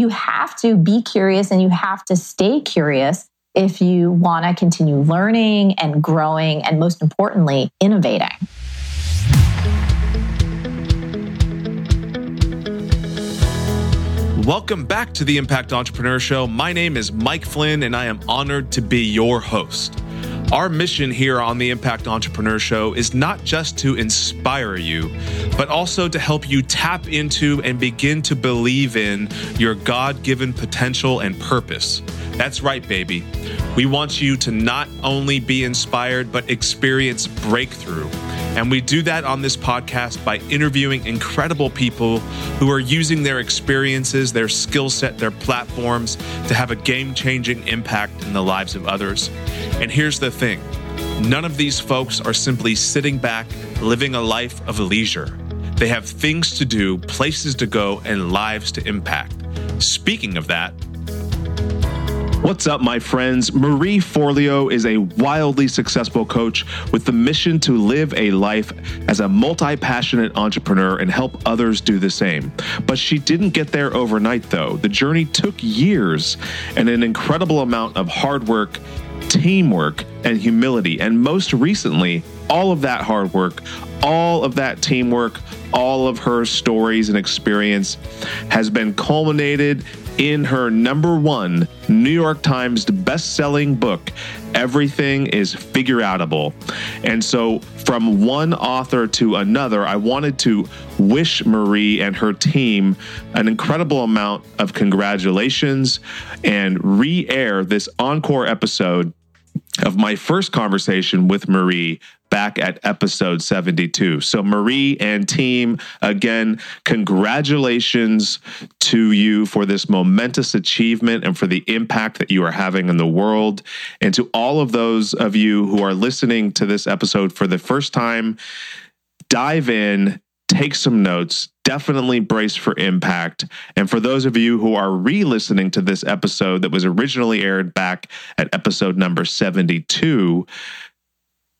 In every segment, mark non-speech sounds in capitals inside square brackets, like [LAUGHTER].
you have to be curious and you have to stay curious if you want to continue learning and growing and most importantly, innovating. Welcome back to the Impact Entrepreneur Show. My name is Mike Flynn, and I am honored to be your host. Our mission here on the Impact Entrepreneur Show is not just to inspire you, but also to help you tap into and begin to believe in your God given potential and purpose. That's right, baby. We want you to not only be inspired, but experience breakthrough. And we do that on this podcast by interviewing incredible people who are using their experiences, their skill set, their platforms to have a game changing impact in the lives of others. And here's the thing none of these folks are simply sitting back, living a life of leisure. They have things to do, places to go, and lives to impact. Speaking of that, What's up, my friends? Marie Forleo is a wildly successful coach with the mission to live a life as a multi passionate entrepreneur and help others do the same. But she didn't get there overnight, though. The journey took years and an incredible amount of hard work, teamwork, and humility. And most recently, all of that hard work, all of that teamwork, all of her stories and experience has been culminated in her number one New York Times best-selling book, Everything is Figureoutable. And so from one author to another, I wanted to wish Marie and her team an incredible amount of congratulations and re-air this encore episode of my first conversation with Marie back at episode 72. So, Marie and team, again, congratulations to you for this momentous achievement and for the impact that you are having in the world. And to all of those of you who are listening to this episode for the first time, dive in, take some notes, definitely brace for impact. And for those of you who are re listening to this episode that was originally aired back at episode number 72,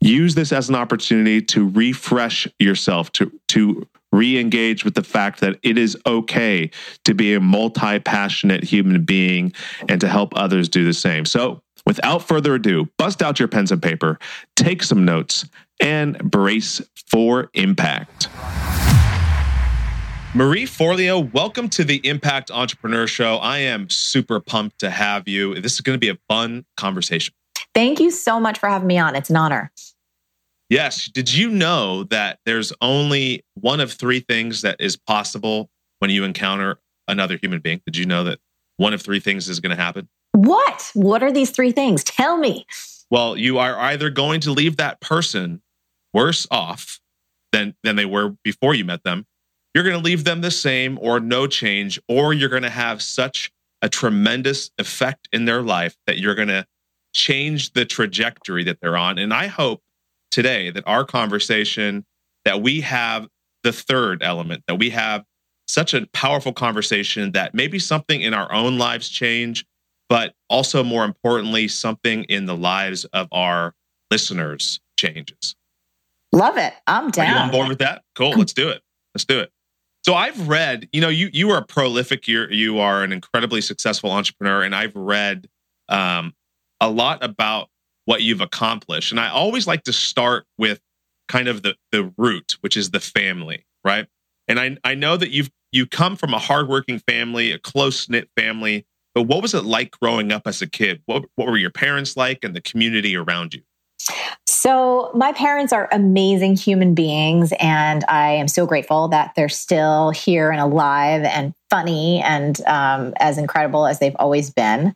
use this as an opportunity to refresh yourself, to, to re engage with the fact that it is okay to be a multi passionate human being and to help others do the same. So, without further ado, bust out your pens and paper, take some notes, and brace for impact. Marie Forleo, welcome to the Impact Entrepreneur Show. I am super pumped to have you. This is going to be a fun conversation. Thank you so much for having me on. It's an honor. Yes. Did you know that there's only one of three things that is possible when you encounter another human being? Did you know that one of three things is going to happen? What? What are these three things? Tell me. Well, you are either going to leave that person worse off than than they were before you met them. You're going to leave them the same or no change or you're going to have such a tremendous effect in their life that you're going to change the trajectory that they're on. And I hope today that our conversation that we have the third element that we have such a powerful conversation that maybe something in our own lives change but also more importantly something in the lives of our listeners changes. Love it. I'm down are you on board with that? Cool. Let's do it. Let's do it. So i've read you know you you are prolific you're you are an incredibly successful entrepreneur and i've read um, a lot about what you've accomplished. And I always like to start with kind of the the root, which is the family, right? And I I know that you've you come from a hardworking family, a close knit family. But what was it like growing up as a kid? What what were your parents like and the community around you? So, my parents are amazing human beings, and I am so grateful that they're still here and alive and funny and um, as incredible as they've always been.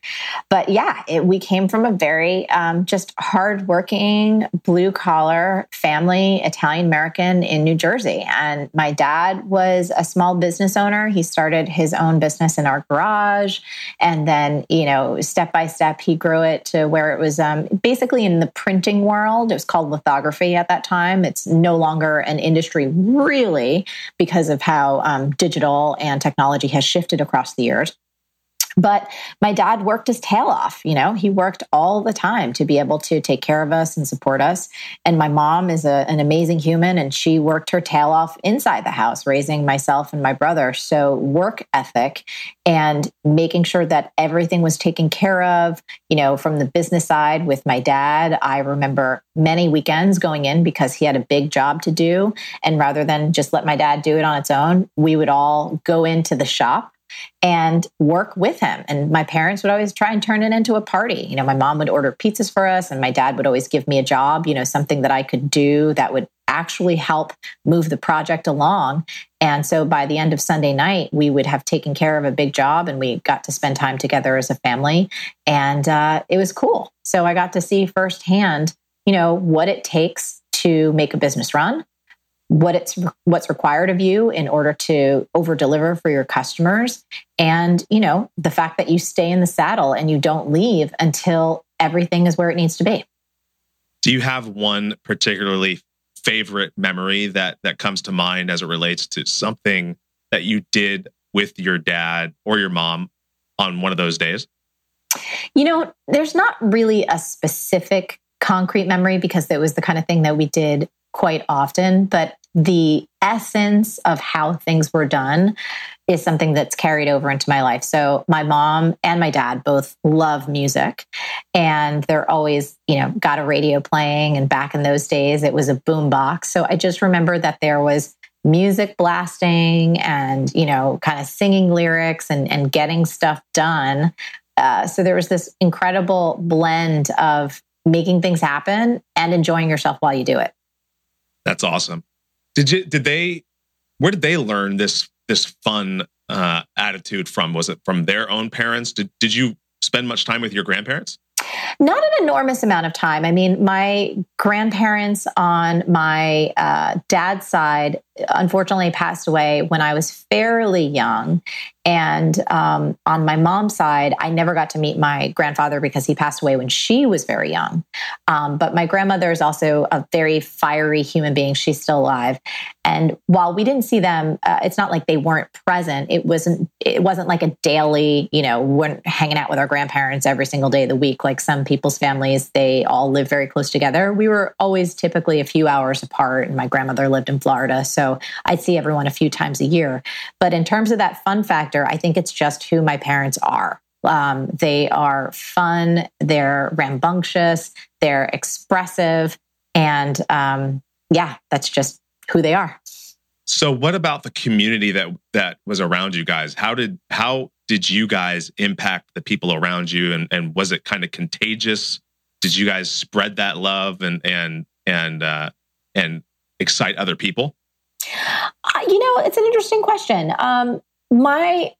But yeah, it, we came from a very um, just hardworking, blue collar family, Italian American in New Jersey. And my dad was a small business owner. He started his own business in our garage. And then, you know, step by step, he grew it to where it was um, basically in the printing world. It was called lithography at that time. It's no longer an industry really because of how um, digital and technology technology has shifted across the years. But my dad worked his tail off. You know, he worked all the time to be able to take care of us and support us. And my mom is a, an amazing human and she worked her tail off inside the house, raising myself and my brother. So, work ethic and making sure that everything was taken care of, you know, from the business side with my dad. I remember many weekends going in because he had a big job to do. And rather than just let my dad do it on its own, we would all go into the shop and work with him. And my parents would always try and turn it into a party. You know, my mom would order pizzas for us, and my dad would always give me a job, you know, something that I could do that would actually help move the project along. And so by the end of Sunday night, we would have taken care of a big job and we got to spend time together as a family. And uh, it was cool. So I got to see firsthand, you know, what it takes to make a business run what it's what's required of you in order to over deliver for your customers. And you know the fact that you stay in the saddle and you don't leave until everything is where it needs to be. Do you have one particularly favorite memory that that comes to mind as it relates to something that you did with your dad or your mom on one of those days? You know there's not really a specific concrete memory because it was the kind of thing that we did quite often, but the essence of how things were done is something that's carried over into my life. So my mom and my dad both love music and they're always, you know, got a radio playing and back in those days it was a boom box. So I just remember that there was music blasting and, you know, kind of singing lyrics and, and getting stuff done. Uh, so there was this incredible blend of making things happen and enjoying yourself while you do it. That's awesome. Did you did they where did they learn this this fun uh, attitude from? Was it from their own parents? Did did you spend much time with your grandparents? Not an enormous amount of time. I mean, my grandparents on my uh, dad's side unfortunately passed away when I was fairly young. And um, on my mom's side, I never got to meet my grandfather because he passed away when she was very young. Um, but my grandmother is also a very fiery human being. She's still alive. And while we didn't see them, uh, it's not like they weren't present. It wasn't. It wasn't like a daily. You know, we're hanging out with our grandparents every single day of the week. Like some people's families, they all live very close together. We were always typically a few hours apart. And my grandmother lived in Florida, so so I'd see everyone a few times a year. But in terms of that fun factor, I think it's just who my parents are. Um, they are fun, they're rambunctious, they're expressive. And um, yeah, that's just who they are. So what about the community that that was around you guys? How did how did you guys impact the people around you and and was it kind of contagious? Did you guys spread that love and and and uh and excite other people? You know, it's an interesting question. Um, my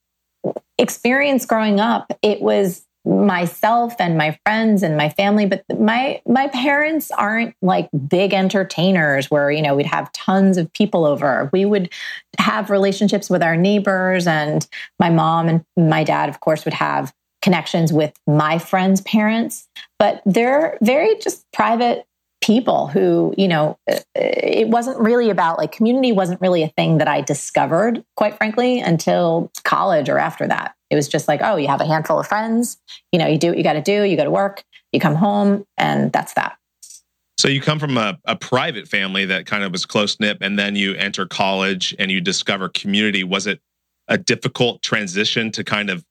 experience growing up, it was myself and my friends and my family but my my parents aren't like big entertainers where you know we'd have tons of people over we would have relationships with our neighbors and my mom and my dad of course would have connections with my friends parents but they're very just private people who, you know, uh, it wasn't really about like community wasn't really a thing that I discovered, quite frankly, until college or after that. It was just like, oh, you have a handful of friends, you know, you do what you got to do, you go to work, you come home, and that's that. So you come from a, a private family that kind of was close knit, and then you enter college and you discover community. Was it a difficult transition to kind of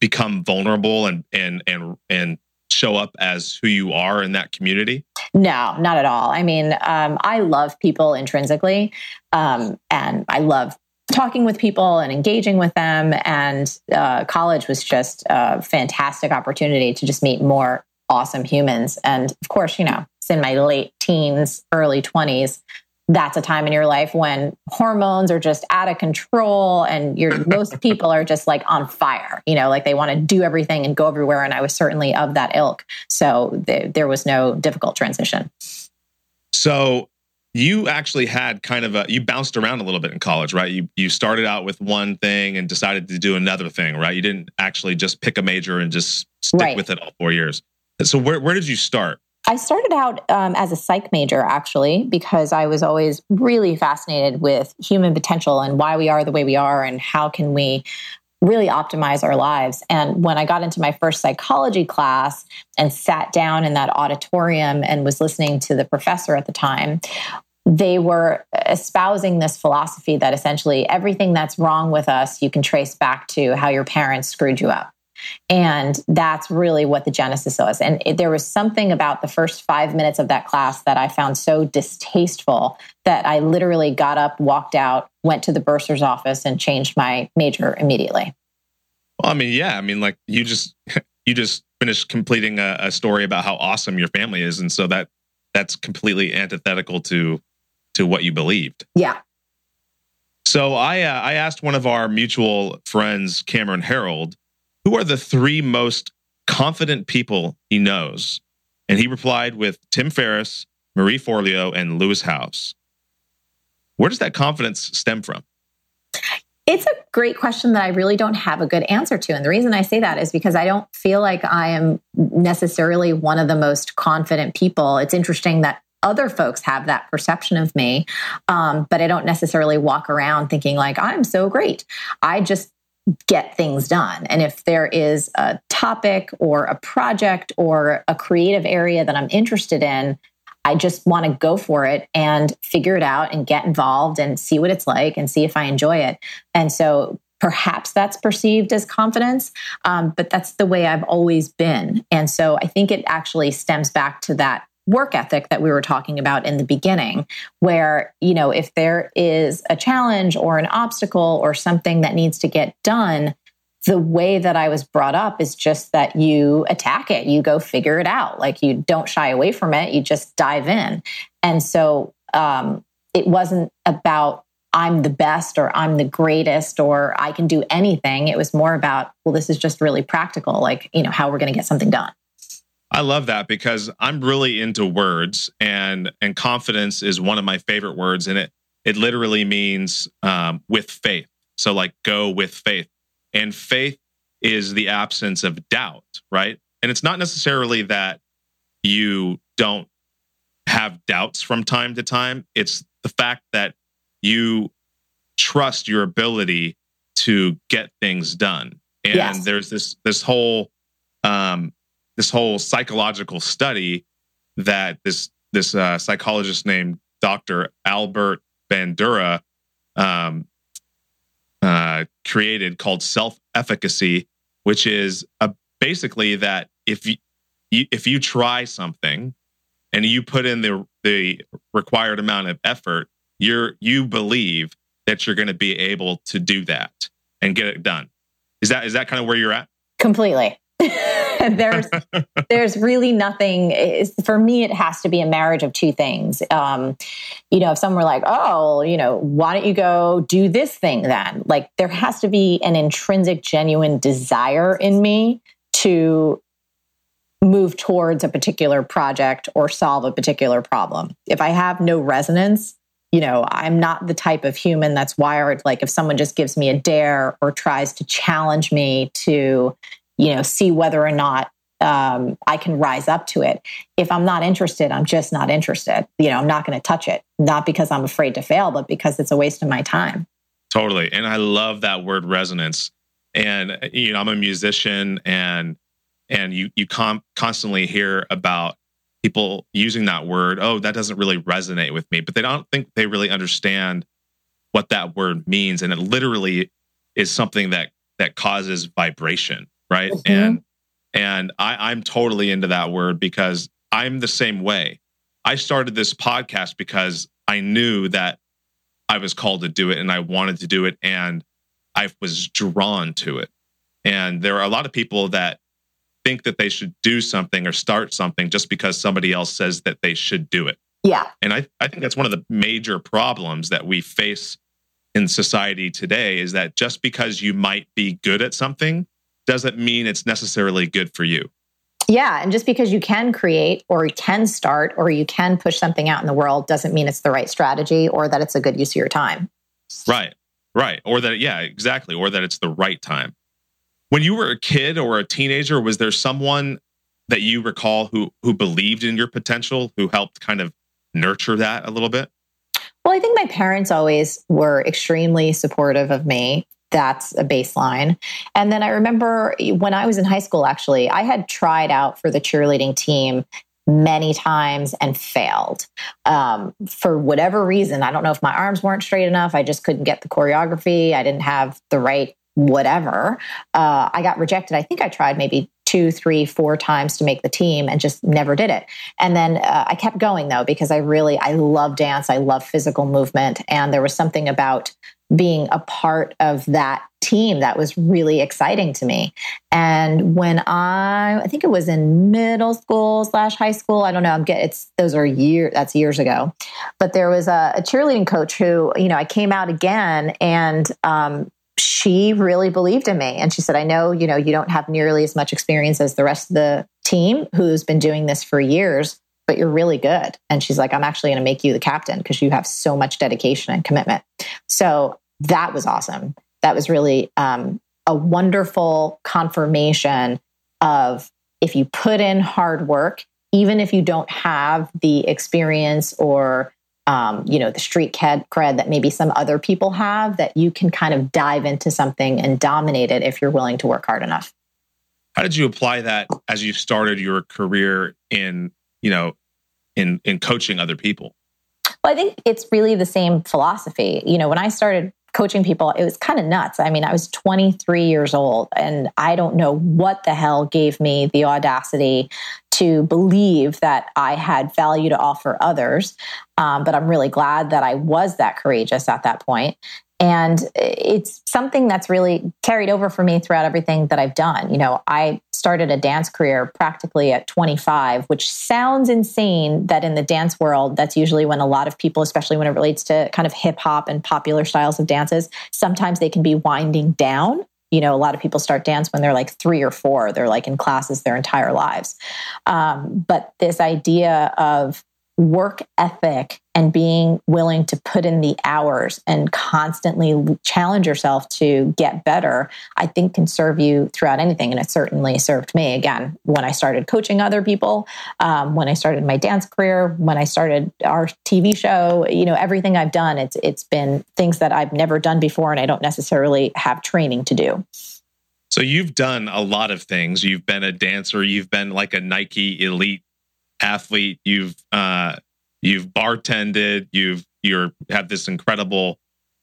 become vulnerable and and and and show up as who you are in that community? No, not at all. I mean, um, I love people intrinsically, um, and I love talking with people and engaging with them. And uh, college was just a fantastic opportunity to just meet more awesome humans. And of course, you know, it's in my late teens, early 20s that's a time in your life when hormones are just out of control and your most [COUGHS] people are just like on fire you know like they want to do everything and go everywhere and i was certainly of that ilk. So th- there was no difficult transition. So you actually had kind of a you bounced around a little bit in college right? You you started out with one thing and decided to do another thing right? You didn't actually just pick a major and just stick right. with it all four years. So where, where did you start I started out um, as a psych major, actually, because I was always really fascinated with human potential and why we are the way we are and how can we really optimize our lives. And when I got into my first psychology class and sat down in that auditorium and was listening to the professor at the time, they were espousing this philosophy that essentially everything that's wrong with us, you can trace back to how your parents screwed you up. And that's really what the genesis was. And it, there was something about the first five minutes of that class that I found so distasteful that I literally got up, walked out, went to the bursar's office, and changed my major immediately. Well, I mean, yeah, I mean, like you just [LAUGHS] you just finished completing a, a story about how awesome your family is, and so that that's completely antithetical to to what you believed. Yeah. So I uh, I asked one of our mutual friends, Cameron Herold, who are the three most confident people he knows? And he replied with Tim Ferriss, Marie Forleo, and Lewis Howes. Where does that confidence stem from? It's a great question that I really don't have a good answer to. And the reason I say that is because I don't feel like I am necessarily one of the most confident people. It's interesting that other folks have that perception of me, um, but I don't necessarily walk around thinking like I'm so great. I just get things done. And if there is a topic or a project or a creative area that I'm interested in, I just want to go for it and figure it out and get involved and see what it's like and see if I enjoy it. And so perhaps that's perceived as confidence, um, but that's the way I've always been. And so I think it actually stems back to that work ethic that we were talking about in the beginning where you know if there is a challenge or an obstacle or something that needs to get done the way that I was brought up is just that you attack it, you go figure it out. Like you don't shy away from it, you just dive in. And so um, it wasn't about I'm the best or I'm the greatest or I can do anything. It was more about, well, this is just really practical, like, you know, how we're going to get something done. I love that because I'm really into words and and confidence is one of my favorite words and it it literally means um, with faith. So like go with faith. And faith is the absence of doubt, right? And it's not necessarily that you don't have doubts from time to time. It's the fact that you trust your ability to get things done. And yes. there's this this whole um, this whole psychological study that this this uh, psychologist named Dr. Albert Bandura um, uh, created called self efficacy, which is a, basically that if you, you if you try something and you put in the the required amount of effort, you're you believe that you're going to be able to do that and get it done. Is that is that kind of where you're at? Completely. [LAUGHS] [LAUGHS] there's there's really nothing for me it has to be a marriage of two things. Um, you know if someone were like oh you know why don't you go do this thing then? Like there has to be an intrinsic genuine desire in me to move towards a particular project or solve a particular problem. If i have no resonance you know i'm not the type of human that's wired like if someone just gives me a dare or tries to challenge me to you know, see whether or not um, I can rise up to it. If I'm not interested, I'm just not interested. You know, I'm not going to touch it, not because I'm afraid to fail, but because it's a waste of my time. Totally. And I love that word resonance. And, you know, I'm a musician and, and you, you com- constantly hear about people using that word. Oh, that doesn't really resonate with me, but they don't think they really understand what that word means. And it literally is something that, that causes vibration right? Mm-hmm. And and I, I'm totally into that word because I'm the same way. I started this podcast because I knew that I was called to do it and I wanted to do it and I was drawn to it. And there are a lot of people that think that they should do something or start something just because somebody else says that they should do it. Yeah. And I, I think that's one of the major problems that we face in society today is that just because you might be good at something doesn't mean it's necessarily good for you. Yeah. And just because you can create or you can start or you can push something out in the world doesn't mean it's the right strategy or that it's a good use of your time. Right. Right. Or that, yeah, exactly. Or that it's the right time. When you were a kid or a teenager, was there someone that you recall who who believed in your potential, who helped kind of nurture that a little bit? Well, I think my parents always were extremely supportive of me that's a baseline. And then I remember when I was in high school, actually, I had tried out for the cheerleading team many times and failed um, for whatever reason. I don't know if my arms weren't straight enough. I just couldn't get the choreography. I didn't have the right whatever. Uh, I got rejected. I think I tried maybe two, three, four times to make the team and just never did it. And then uh, I kept going though, because I really, I love dance. I love physical movement. And there was something about being a part of that team that was really exciting to me. And when I, I think it was in middle school slash high school, I don't know. I'm getting it's those are years. That's years ago. But there was a, a, cheerleading coach who, you know, I came out again, and um, she really believed in me. And she said, "I know, you know, you don't have nearly as much experience as the rest of the team who's been doing this for years." But you're really good. And she's like, I'm actually going to make you the captain because you have so much dedication and commitment. So that was awesome that was really um, a wonderful confirmation of if you put in hard work, even if you don't have the experience or um, you know the street cred, cred that maybe some other people have, that you can kind of dive into something and dominate it if you're willing to work hard enough. How did you apply that as you started your career in you know in in coaching other people? Well, I think it's really the same philosophy. You know, when I started coaching people, it was kind of nuts. I mean, I was 23 years old, and I don't know what the hell gave me the audacity to believe that I had value to offer others. Um, but I'm really glad that I was that courageous at that point. And it's something that's really carried over for me throughout everything that I've done. You know, I started a dance career practically at 25, which sounds insane that in the dance world, that's usually when a lot of people, especially when it relates to kind of hip hop and popular styles of dances, sometimes they can be winding down. You know, a lot of people start dance when they're like three or four, they're like in classes their entire lives. Um, but this idea of work ethic and being willing to put in the hours and constantly challenge yourself to get better, I think can serve you throughout anything. And it certainly served me again when I started coaching other people, um, when I started my dance career, when I started our TV show. You know, everything I've done, it's it's been things that I've never done before, and I don't necessarily have training to do. So you've done a lot of things. You've been a dancer. You've been like a Nike elite athlete. You've uh, you've bartended. You've you're have this incredible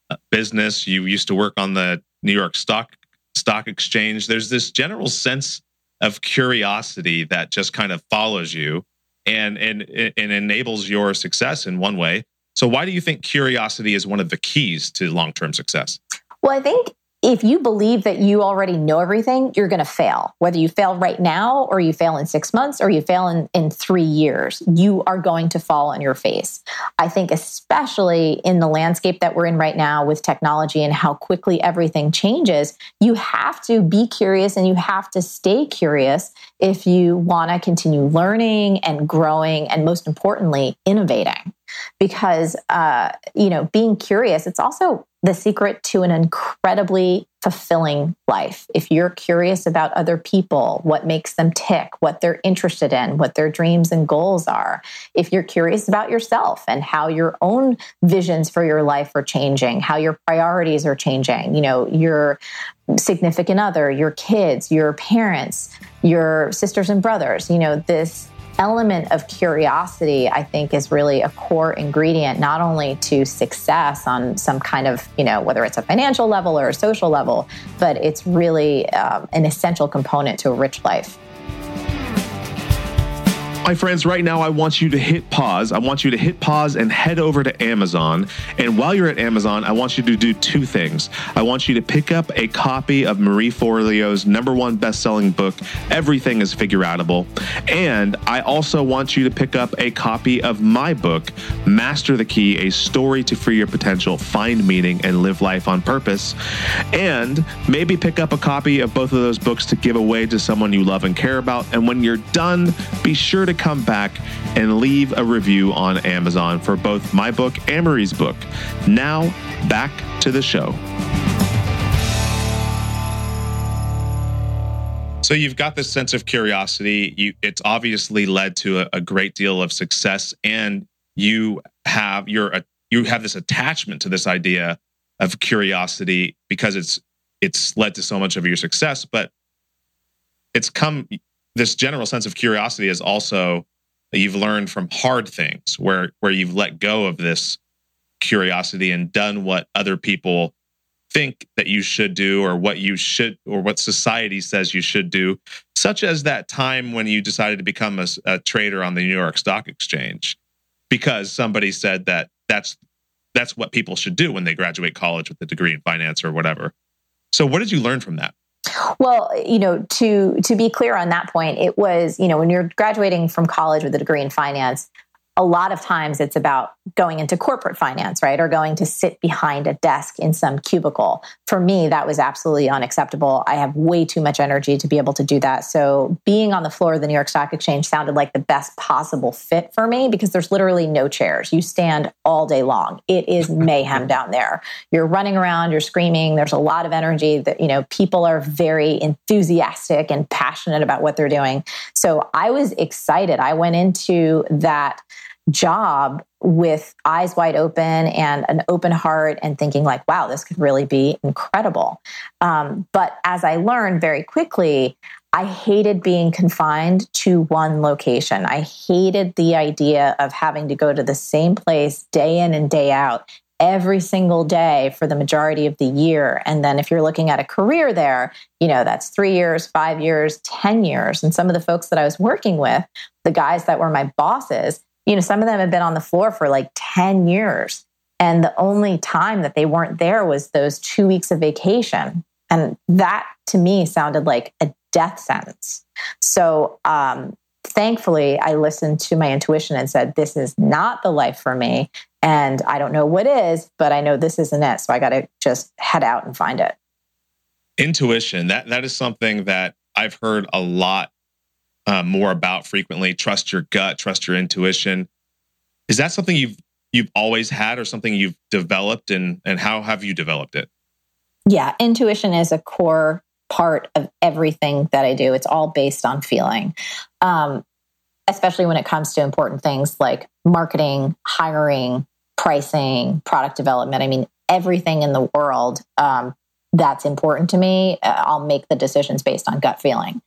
uh, business. You used to work on the New York Stock Stock Exchange. There's this general sense of curiosity that just kind of follows you and and and enables your success in one way. So why do you think curiosity is one of the keys to long-term success? Well, I think if you believe that you already know everything, you're going to fail. Whether you fail right now or you fail in six months or you fail in, in three years, you are going to fall on your face. I think, especially in the landscape that we're in right now with technology and how quickly everything changes, you have to be curious and you have to stay curious if you want to continue learning and growing and, most importantly, innovating because uh, you know being curious it's also the secret to an incredibly fulfilling life. If you're curious about other people what makes them tick what they're interested in what their dreams and goals are if you're curious about yourself and how your own visions for your life are changing how your priorities are changing you know your significant other your kids your parents your sisters and brothers you know this element of curiosity, I think, is really a core ingredient, not only to success on some kind of, you know, whether it's a financial level or a social level, but it's really um, an essential component to a rich life. My friends, right now I want you to hit pause. I want you to hit pause and head over to Amazon. And while you're at Amazon, I want you to do two things. I want you to pick up a copy of Marie Forleo's number one best-selling book, Everything is Figure. And I also want you to pick up a copy of my book, Master the Key, a story to free your potential, find meaning, and live life on purpose. And maybe pick up a copy of both of those books to give away to someone you love and care about. And when you're done, be sure to to come back and leave a review on Amazon for both my book and Marie's book. Now, back to the show. So you've got this sense of curiosity. You, it's obviously led to a, a great deal of success, and you have your uh, you have this attachment to this idea of curiosity because it's it's led to so much of your success, but it's come this general sense of curiosity is also you've learned from hard things where where you've let go of this curiosity and done what other people think that you should do or what you should or what society says you should do such as that time when you decided to become a, a trader on the New York Stock Exchange because somebody said that that's that's what people should do when they graduate college with a degree in finance or whatever. So what did you learn from that? Well, you know, to to be clear on that point, it was, you know, when you're graduating from college with a degree in finance, a lot of times it's about going into corporate finance, right? Or going to sit behind a desk in some cubicle. For me, that was absolutely unacceptable. I have way too much energy to be able to do that. So being on the floor of the New York Stock Exchange sounded like the best possible fit for me because there's literally no chairs. You stand all day long. It is mayhem down there. You're running around, you're screaming. There's a lot of energy that, you know, people are very enthusiastic and passionate about what they're doing. So I was excited. I went into that job with eyes wide open and an open heart and thinking like wow this could really be incredible um, but as i learned very quickly i hated being confined to one location i hated the idea of having to go to the same place day in and day out every single day for the majority of the year. And then if you're looking at a career there, you know, that's three years, five years, 10 years. And some of the folks that I was working with, the guys that were my bosses, you know, some of them have been on the floor for like 10 years. And the only time that they weren't there was those two weeks of vacation. And that to me sounded like a death sentence. So, um, thankfully, I listened to my intuition and said, This is not the life for me. And I don't know what is, but I know this isn't it. So I got to just head out and find it. Intuition, that, that is something that I've heard a lot uh, more about frequently. Trust your gut, trust your intuition. Is that something you've you've always had, or something you've developed, and and how have you developed it? Yeah, intuition is a core part of everything that I do. It's all based on feeling, um, especially when it comes to important things like marketing, hiring, pricing, product development. I mean, everything in the world um, that's important to me, uh, I'll make the decisions based on gut feeling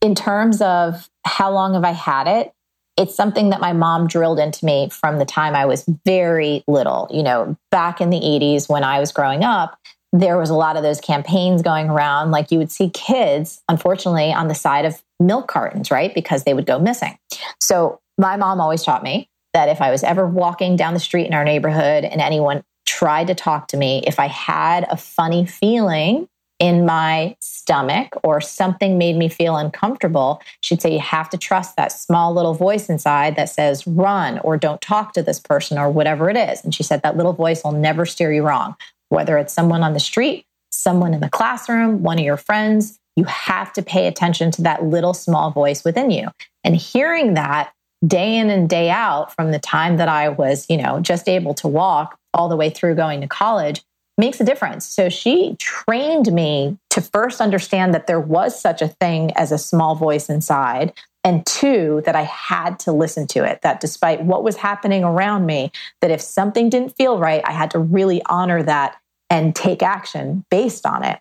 in terms of how long have I had it, it's something that my mom drilled into me from the time I was very little. You know, back in the 80s when I was growing up, there was a lot of those campaigns going around. Like you would see kids, unfortunately, on the side of milk cartons, right? Because they would go missing. So my mom always taught me that if I was ever walking down the street in our neighborhood and anyone tried to talk to me, if I had a funny feeling in my stomach or something made me feel uncomfortable, she'd say, You have to trust that small little voice inside that says, run or don't talk to this person or whatever it is. And she said, That little voice will never steer you wrong, whether it's someone on the street, someone in the classroom, one of your friends. You have to pay attention to that little small voice within you. And hearing that day in and day out from the time that I was, you know, just able to walk all the way through going to college makes a difference. So she trained me to first understand that there was such a thing as a small voice inside. And two, that I had to listen to it, that despite what was happening around me, that if something didn't feel right, I had to really honor that and take action based on it.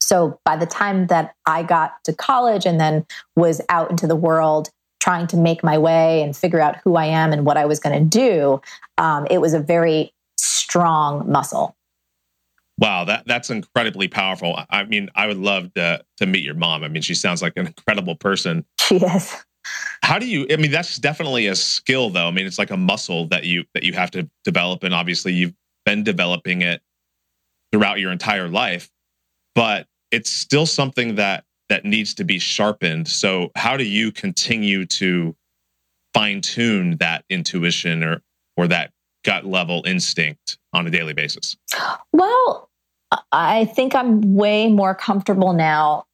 So by the time that I got to college and then was out into the world trying to make my way and figure out who I am and what I was going to do, um, it was a very strong muscle. Wow, that that's incredibly powerful. I mean, I would love to to meet your mom. I mean, she sounds like an incredible person. She is. How do you I mean, that's definitely a skill though. I mean, it's like a muscle that you that you have to develop and obviously you've been developing it throughout your entire life, but it's still something that that needs to be sharpened. So, how do you continue to fine tune that intuition or or that gut level instinct on a daily basis? Well, I think I'm way more comfortable now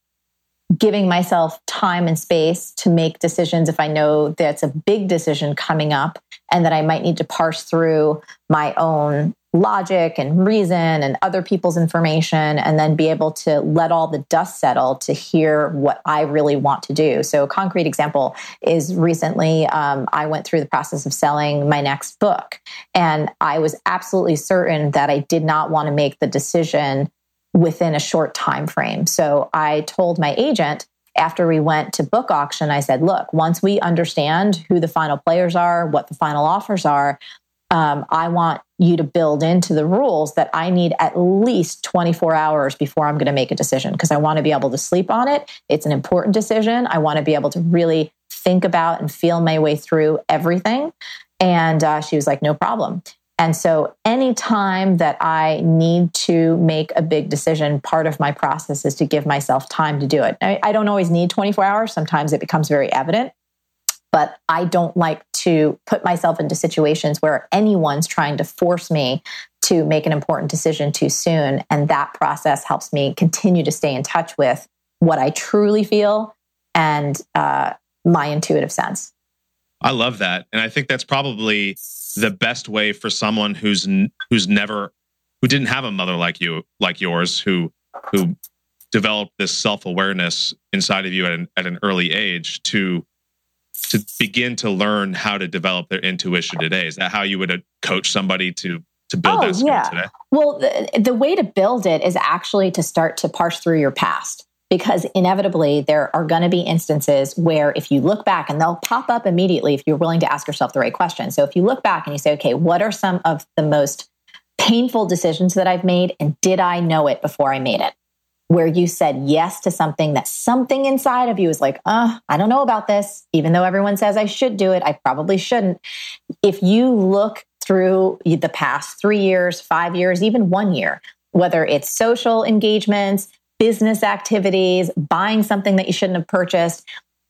giving myself time and space to make decisions if I know that's a big decision coming up and that I might need to parse through my own logic and reason and other people's information and then be able to let all the dust settle to hear what I really want to do. So, a concrete example is recently um, I went through the process of selling my next book, and I was absolutely certain that I did not want to make the decision within a short time frame. So I told my agent after we went to book auction, I said, look, once we understand who the final players are, what the final offers are, um, I want you to build into the rules that I need at least 24 hours before I'm going to make a decision because I want to be able to sleep on it. It's an important decision. I want to be able to really think about and feel my way through everything. And uh, she was like, no problem. And so, anytime that I need to make a big decision, part of my process is to give myself time to do it. I, I don't always need 24 hours. Sometimes it becomes very evident but I don't like to put myself into situations where anyone's trying to force me to make an important decision too soon. And that process helps me continue to stay in touch with what I truly feel and uh, my intuitive sense. I love that, and I think that's probably the best way for someone who's who's never who didn't have a mother like you like yours who who developed this self awareness inside of you at an, at an early age to to begin to learn how to develop their intuition today? Is that how you would uh, coach somebody to to build oh, that skill yeah. today? Well, the, the way to build it is actually to start to parse through your past because inevitably there are going to be instances where if you look back and they'll pop up immediately if you're willing to ask yourself the right question. So if you look back and you say, okay, what are some of the most painful decisions that I've made and did I know it before I made it? Where you said yes to something that something inside of you is like, uh, I don't know about this. Even though everyone says I should do it, I probably shouldn't. If you look through the past three years, five years, even one year, whether it's social engagements, business activities, buying something that you shouldn't have purchased,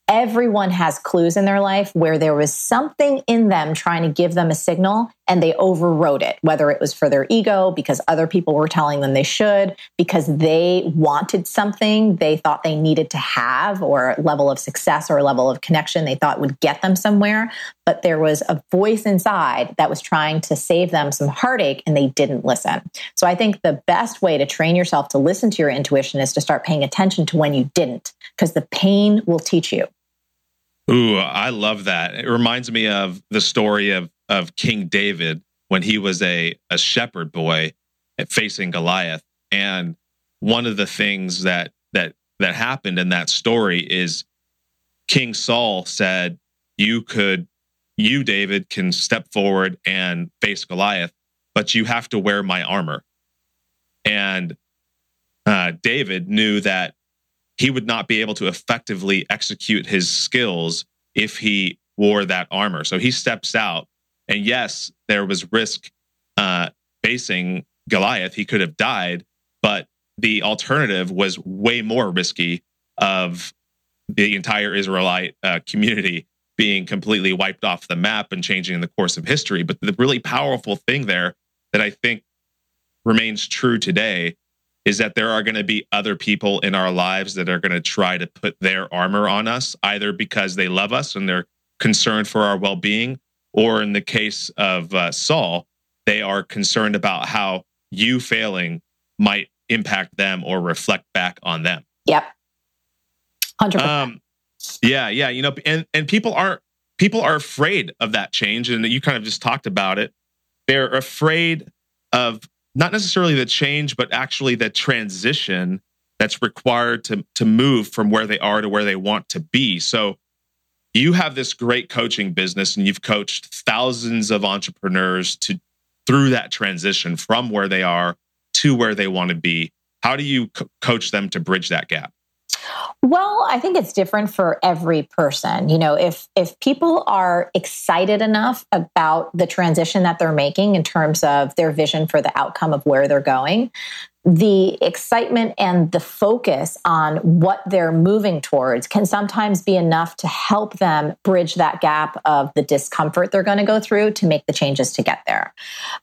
everyone has clues in their life where there was something in them trying to give them a signal and they overrode it, whether it was for their ego, because other people were telling them they should, because they wanted something they thought they needed to have, or level of success or level of connection they thought would get them somewhere. But there was a voice inside that was trying to save them some heartache and they didn't listen. So I think the best way to train yourself to listen to your intuition is to start paying attention to when you didn't, because the pain will teach you. Ooh, I love that. It reminds me of the story of of King David when he was a a shepherd boy facing Goliath. And one of the things that that that happened in that story is King Saul said, "You could, you David can step forward and face Goliath, but you have to wear my armor." And uh, David knew that he would not be able to effectively execute his skills if he wore that armor. So he steps out. And yes, there was risk uh, facing Goliath. He could have died, but the alternative was way more risky of the entire Israelite uh, community being completely wiped off the map and changing in the course of history. But the really powerful thing there that I think remains true today is that there are going to be other people in our lives that are going to try to put their armor on us, either because they love us and they're concerned for our well being, or in the case of uh, Saul, they are concerned about how you failing might impact them or reflect back on them. Yep. 100%. Um, yeah, yeah. You know, and, and people aren't, people are afraid of that change. And you kind of just talked about it. They're afraid of not necessarily the change, but actually the transition that's required to to move from where they are to where they want to be. So you have this great coaching business and you've coached thousands of entrepreneurs to through that transition from where they are to where they want to be. How do you co- coach them to bridge that gap? Well, I think it's different for every person. You know, if if people are excited enough about the transition that they're making in terms of their vision for the outcome of where they're going, the excitement and the focus on what they're moving towards can sometimes be enough to help them bridge that gap of the discomfort they're going to go through to make the changes to get there.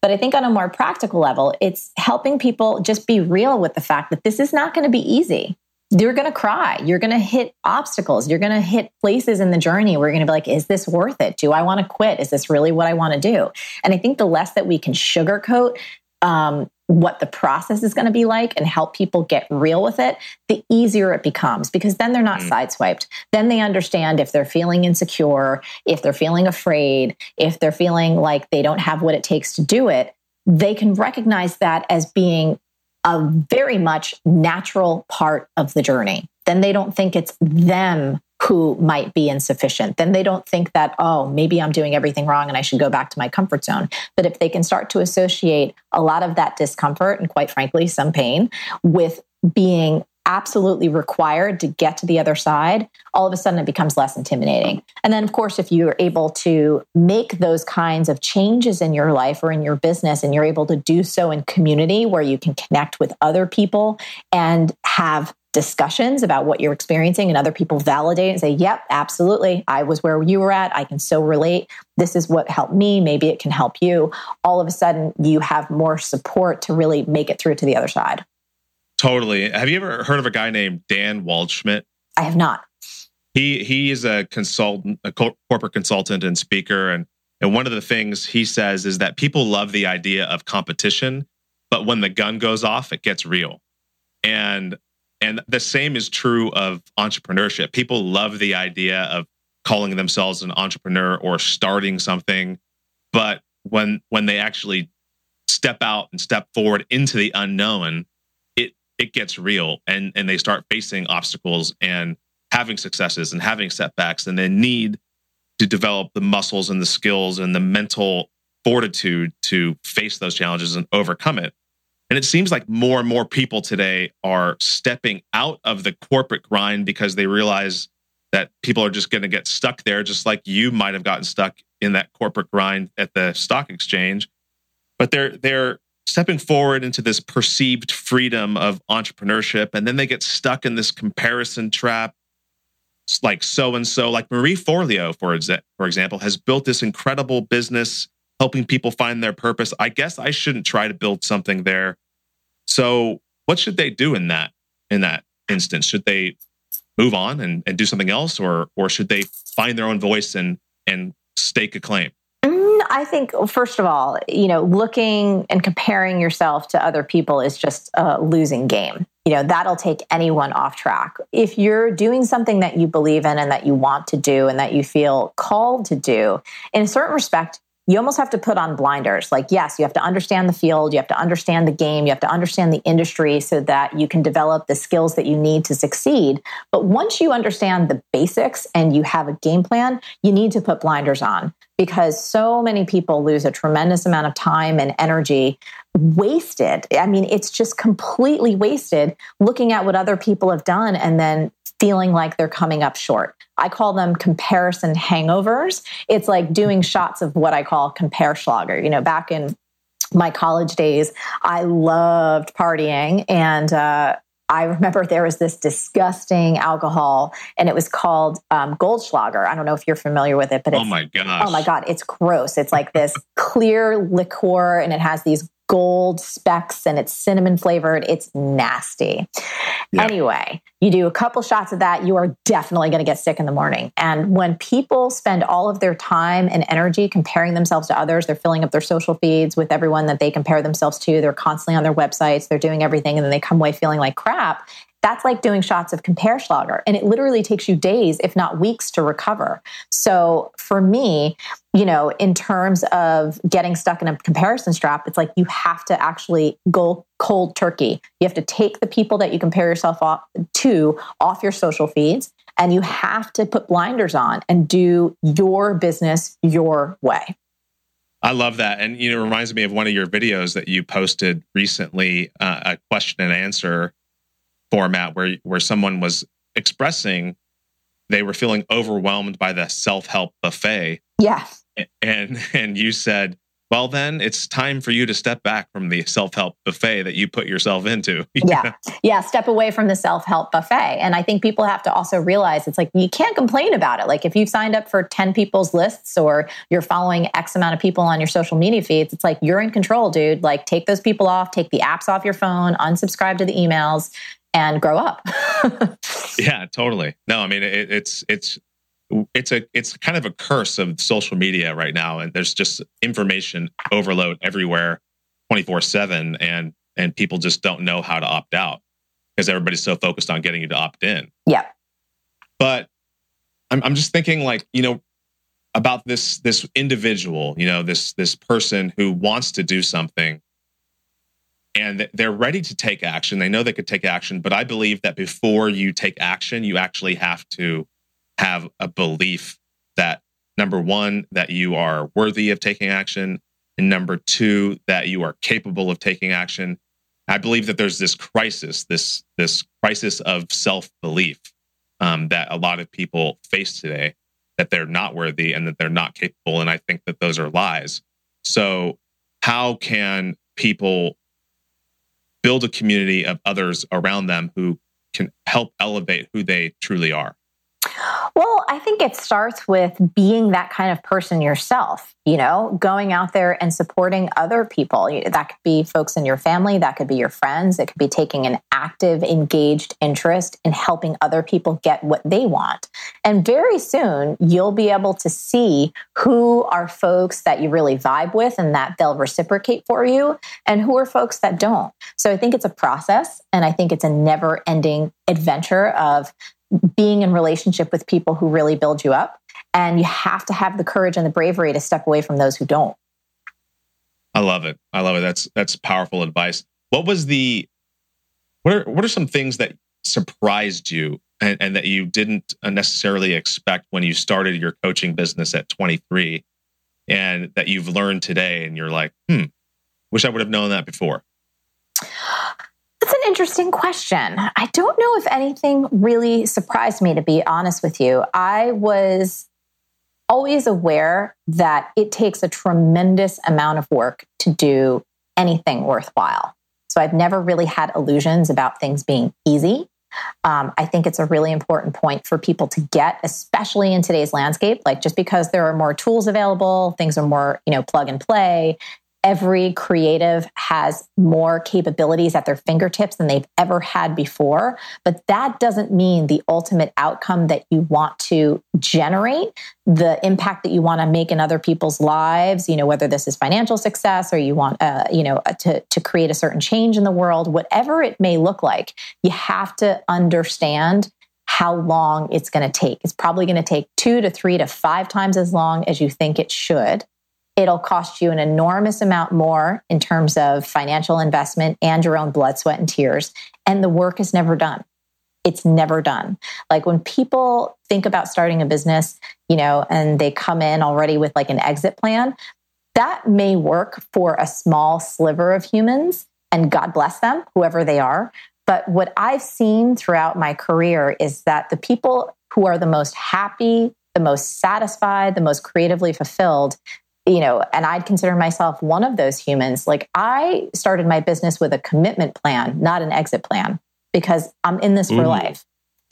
But I think on a more practical level, it's helping people just be real with the fact that this is not going to be easy you're going to cry. You're going to hit obstacles. You're going to hit places in the journey where you're going to be like, is this worth it? Do I want to quit? Is this really what I want to do? And I think the less that we can sugarcoat um, what the process is going to be like and help people get real with it, the easier it becomes because then they're not mm. sideswiped. Then they understand if they're feeling insecure, if they're feeling afraid, if they're feeling like they don't have what it takes to do it, they can recognize that as being a very much natural part of the journey. Then they don't think it's them who might be insufficient. Then they don't think that, oh, maybe I'm doing everything wrong and I should go back to my comfort zone. But if they can start to associate a lot of that discomfort and, quite frankly, some pain with being absolutely required to get to the other side, all of a sudden it becomes less intimidating. And then, of course, if you're able to make those kinds of changes in your life or in your business, and you're able to do so in community where you can connect with other people and have discussions about what you're experiencing and other people validate and say, yep, absolutely. I was where you were at. I can so relate. This is what helped me. Maybe it can help you. All of a sudden, you have more support to really make it through to the other side. Totally. Have you ever heard of a guy named Dan Waldschmidt? I have not. He he is a consultant, a corporate consultant and speaker, and and one of the things he says is that people love the idea of competition, but when the gun goes off, it gets real. And and the same is true of entrepreneurship. People love the idea of calling themselves an entrepreneur or starting something, but when when they actually step out and step forward into the unknown, it gets real and and they start facing obstacles and having successes and having setbacks and they need to develop the muscles and the skills and the mental fortitude to face those challenges and overcome it. And it seems like more and more people today are stepping out of the corporate grind because they realize that people are just going to get stuck there just like you might have gotten stuck in that corporate grind at the stock exchange. But they're they're stepping forward into this perceived freedom of entrepreneurship and then they get stuck in this comparison trap like so and so like marie forleo for, exa- for example has built this incredible business helping people find their purpose. I guess i shouldn't try to build something there. So what should they do in that in that instance? Should they move on and, and do something else or or should they find their own voice and and stake a claim I think, first of all, you know, looking and comparing yourself to other people is just a losing game. You know, that'll take anyone off track. If you're doing something that you believe in and that you want to do and that you feel called to do, in a certain respect, you almost have to put on blinders. Like, yes, you have to understand the field, you have to understand the game, you have to understand the industry so that you can develop the skills that you need to succeed. But once you understand the basics and you have a game plan, you need to put blinders on because so many people lose a tremendous amount of time and energy wasted. I mean, it's just completely wasted looking at what other people have done and then feeling like they're coming up short. I call them comparison hangovers. It's like doing shots of what I call Compearschlager. You know, back in my college days, I loved partying and, uh, I remember there was this disgusting alcohol, and it was called um, Goldschlager. I don't know if you're familiar with it, but oh my god, oh my god, it's gross. It's like this clear liqueur, and it has these gold specks and it's cinnamon flavored. It's nasty. Yeah. Anyway, you do a couple shots of that, you are definitely going to get sick in the morning. And when people spend all of their time and energy comparing themselves to others, they're filling up their social feeds with everyone that they compare themselves to. They're constantly on their websites, they're doing everything, and then they come away feeling like crap. That's like doing shots of Compearschlager. And it literally takes you days, if not weeks, to recover. So for me, you know, in terms of getting stuck in a comparison strap, it's like you have to actually go cold turkey. You have to take the people that you compare yourself off to off your social feeds and you have to put blinders on and do your business your way. I love that. And, you know, it reminds me of one of your videos that you posted recently, uh, a question and answer format where where someone was expressing they were feeling overwhelmed by the self-help buffet. Yeah. And and you said, well then it's time for you to step back from the self-help buffet that you put yourself into. [LAUGHS] yeah. Yeah, step away from the self-help buffet. And I think people have to also realize it's like you can't complain about it. Like if you've signed up for 10 people's lists or you're following X amount of people on your social media feeds, it's like you're in control, dude. Like take those people off, take the apps off your phone, unsubscribe to the emails and grow up. [LAUGHS] yeah, totally. No, I mean it, it's it's it's a it's kind of a curse of social media right now, and there's just information overload everywhere, twenty four seven, and and people just don't know how to opt out because everybody's so focused on getting you to opt in. Yeah. But I'm I'm just thinking like you know about this this individual, you know this this person who wants to do something and they're ready to take action. They know they could take action, but I believe that before you take action, you actually have to have a belief that number one, that you are worthy of taking action, and number two, that you are capable of taking action. I believe that there's this crisis, this this crisis of self belief um, that a lot of people face today, that they're not worthy and that they're not capable, and I think that those are lies. So, how can people build a community of others around them who can help elevate who they truly are? Well, I think it starts with being that kind of person yourself, you know, going out there and supporting other people. That could be folks in your family, that could be your friends, it could be taking an active, engaged interest in helping other people get what they want. And very soon, you'll be able to see who are folks that you really vibe with and that they'll reciprocate for you, and who are folks that don't. So I think it's a process, and I think it's a never ending adventure of being in relationship with people who really build you up. And you have to have the courage and the bravery to step away from those who don't. I love it. I love it. That's that's powerful advice. What was the what are what are some things that surprised you and, and that you didn't necessarily expect when you started your coaching business at 23 and that you've learned today and you're like, hmm, wish I would have known that before? An interesting question. I don't know if anything really surprised me, to be honest with you. I was always aware that it takes a tremendous amount of work to do anything worthwhile. So I've never really had illusions about things being easy. Um, I think it's a really important point for people to get, especially in today's landscape. Like just because there are more tools available, things are more, you know, plug and play every creative has more capabilities at their fingertips than they've ever had before. But that doesn't mean the ultimate outcome that you want to generate, the impact that you want to make in other people's lives, you know, whether this is financial success or you want, uh, you know, to, to create a certain change in the world, whatever it may look like, you have to understand how long it's going to take. It's probably going to take two to three to five times as long as you think it should it'll cost you an enormous amount more in terms of financial investment and your own blood, sweat, and tears. And the work is never done. It's never done. Like when people think about starting a business, you know, and they come in already with like an exit plan, that may work for a small sliver of humans. And God bless them, whoever they are. But what I've seen throughout my career is that the people who are the most happy, the most satisfied, the most creatively fulfilled you know, and I'd consider myself one of those humans. Like I started my business with a commitment plan, not an exit plan, because I'm in this for life.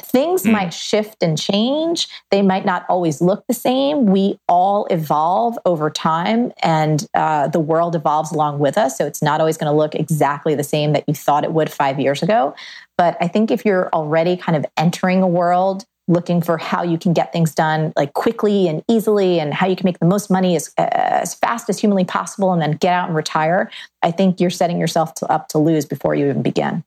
Things mm. might shift and change. They might not always look the same. We all evolve over time, and uh, the world evolves along with us. So it's not always going to look exactly the same that you thought it would five years ago. But I think if you're already kind of entering a world looking for how you can get things done like quickly and easily and how you can make the most money as, as fast as humanly possible and then get out and retire i think you're setting yourself to, up to lose before you even begin.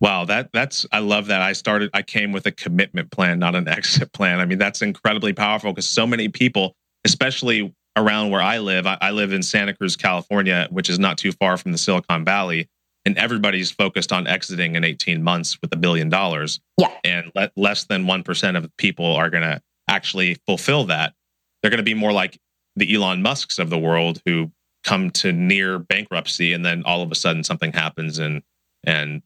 Wow that that's i love that. I started i came with a commitment plan not an [LAUGHS] exit plan. I mean that's incredibly powerful because so many people especially around where i live I, I live in santa cruz california which is not too far from the silicon valley and everybody's focused on exiting in 18 months with a billion dollars. Yeah. And le- less than 1% of people are going to actually fulfill that. They're going to be more like the Elon Musks of the world who come to near bankruptcy and then all of a sudden something happens and and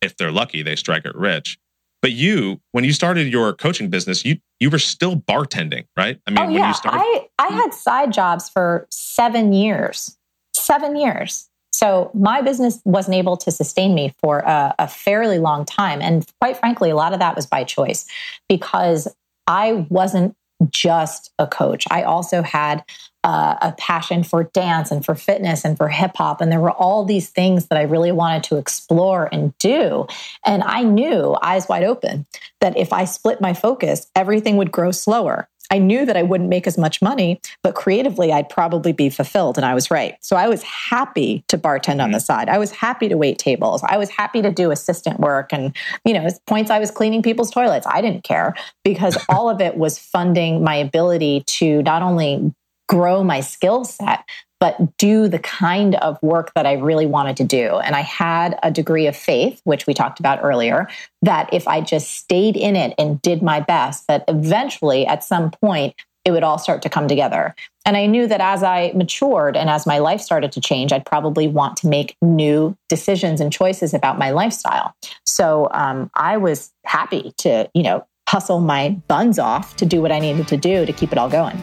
if they're lucky they strike it rich. But you, when you started your coaching business, you you were still bartending, right? I mean, oh, yeah. when you started I, I had side jobs for seven years. Seven years. So my business wasn't able to sustain me for a, a, fairly long time. And quite frankly, a lot of that was by choice because I wasn't just a coach. I also had uh, a passion for dance and for fitness and for hip hop. And there were all these things that I really wanted to explore and do. And I knew, eyes wide open, that if I split my focus, everything would grow slower. I knew that I wouldn't make as much money, but creatively I'd probably be fulfilled. And I was right. So I was happy to bartend on the mm-hmm. side. I was happy to wait tables. I was happy to do assistant work. And, you know, points I was cleaning people's toilets. I didn't care because [LAUGHS] all of it was funding my ability to not only grow my skill set, but do the kind of work that I really wanted to do. And I had a degree of faith, which we talked about earlier, that if I just stayed in it and did my best, that eventually at some point it would all start to come together. And I knew that as I matured and as my life started to change, I'd probably want to make new decisions and choices about my lifestyle. So um, I was happy to, you know, hustle my buns off to do what I needed to do to keep it all going.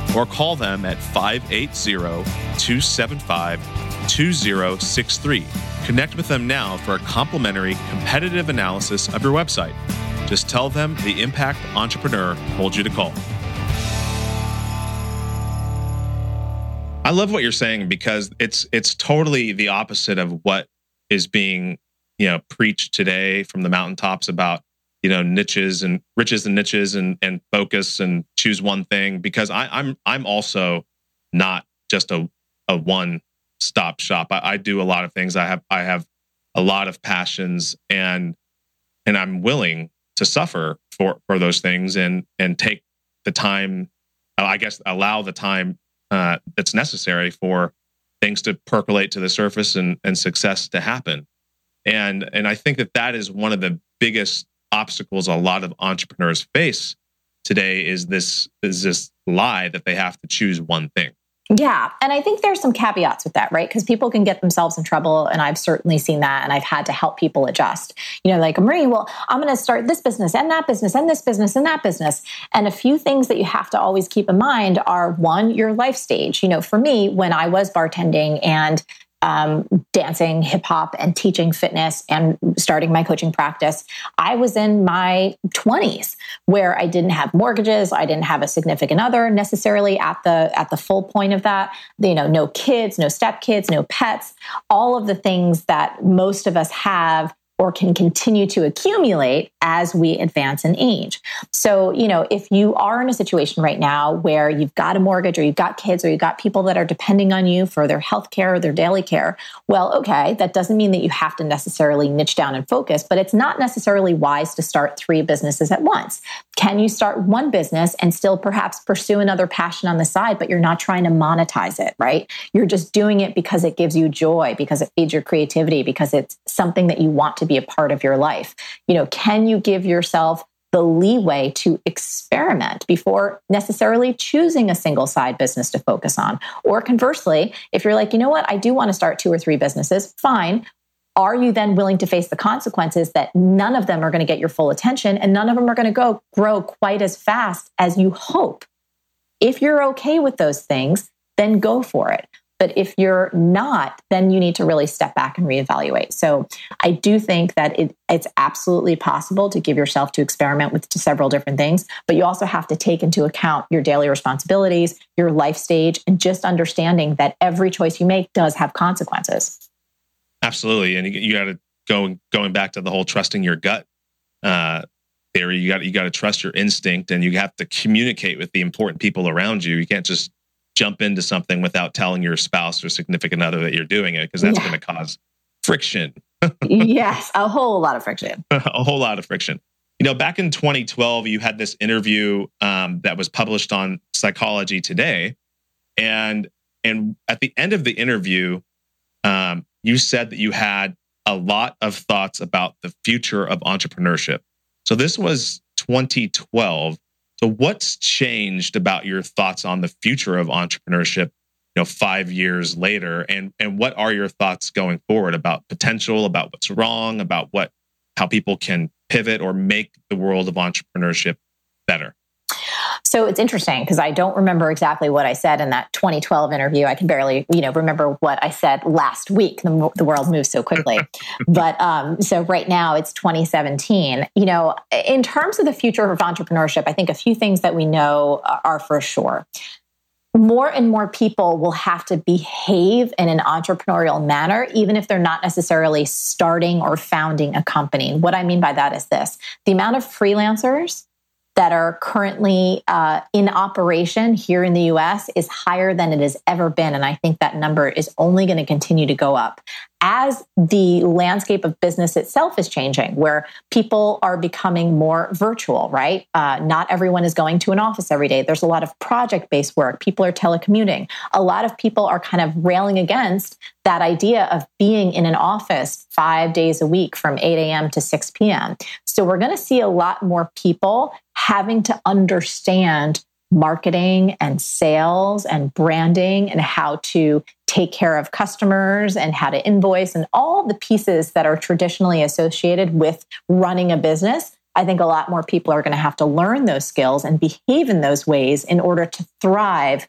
or call them at 580 275 2063. Connect with them now for a complimentary competitive analysis of your website. Just tell them the Impact Entrepreneur told you to call. I love what you're saying because it's it's totally the opposite of what is being, you know, preached today from the mountaintops about, you know, niches and riches and niches and and focus and choose one thing because I, I'm I'm also not just a a one stop shop. I, I do a lot of things. I have I have a lot of passions and and I'm willing to suffer for for those things and and take the time I guess allow the time uh, that's necessary for things to percolate to the surface and, and success to happen. And and I think that that is one of the biggest obstacles a lot of entrepreneurs face today is this is this lie that they have to choose one thing. Yeah. And I think there's some caveats with that, right? Because people can get themselves in trouble. And I've certainly seen that. And I've had to help people adjust. You know, like, Marie, well, I'm going to start this business and that business and this business and that business. And a few things that you have to always keep in mind are one, your life stage. You know, for me, when I was bartending and um, dancing, hip hop, and teaching fitness and starting my coaching practice, I was in my 20s where I didn't have mortgages, I didn't have a significant other necessarily at the at the full point of that. You know, no kids, no stepkids, no pets, all of the things that most of us have or can continue to accumulate as we advance in age. So, you know, if you are in a situation right now where you've got a mortgage or you've got kids or you've got people that are depending on you for their health care or their daily care, well, okay, that doesn't mean that you have to necessarily niche down and focus, but it's not necessarily wise to start three businesses at once. Can you start one business and still perhaps pursue another passion on the side, but you're not trying to monetize it, right? You're just doing it because it gives you joy, because it feeds your creativity, because it's something that you want to be a part of your life. You know, can you give yourself the leeway to experiment before necessarily choosing a single side business to focus on. Or conversely, if you're like, you know what, I do want to start two or three businesses, fine. Are you then willing to face the consequences that none of them are going to get your full attention and none of them are going to go grow quite as fast as you hope? If you're okay with those things, then go for it. But if you're not, then you need to really step back and reevaluate. So I do think that it, it's absolutely possible to give yourself to experiment with several different things, but you also have to take into account your daily responsibilities, your life stage, and just understanding that every choice you make does have consequences. Absolutely, and you, got to go going back to the whole trusting your gut uh, theory. You got you got to trust your instinct, and you have to communicate with the important people around you. You can't just jump into something without telling your spouse or significant other that you're doing it because that's yeah. going to cause friction. [LAUGHS] yes, a whole lot of friction. [LAUGHS] a whole lot of friction. You know, back in 2012, you had this interview um, that was published on Psychology Today, and and at the end of the interview, um, you said that you had a lot of thoughts about the future of entrepreneurship. So this was 2012. So what's changed about your thoughts on the future of entrepreneurship, you know, 5 years later and and what are your thoughts going forward about potential, about what's wrong, about what how people can pivot or make the world of entrepreneurship better? So it's interesting because I don't remember exactly what I said in that 2012 interview. I can barely, you know, remember what I said last week. The, the world moves so quickly. [LAUGHS] but um, so right now it's 2017. You know, in terms of the future of entrepreneurship, I think a few things that we know are for sure. more and more people will have to behave in an entrepreneurial manner, even if they're not necessarily starting or founding a company. What I mean by that is this the amount of freelancers that are currently uh, in operation here in the US is higher than it has ever been. And I think that number is only going to continue to go up as the landscape of business itself is changing, where people are becoming more virtual, right? Uh, not everyone is going to an office every day. There's a lot of project based work. People are telecommuting. A lot of people are kind of railing against that idea of being in an office five days a week from 8 a.m. to 6 p.m. So we're going to see a lot more people having to understand marketing and sales and branding and how to take care of customers and how to invoice and all the pieces that are traditionally associated with running a business. I think a lot more people are going to have to learn those skills and behave in those ways in order to thrive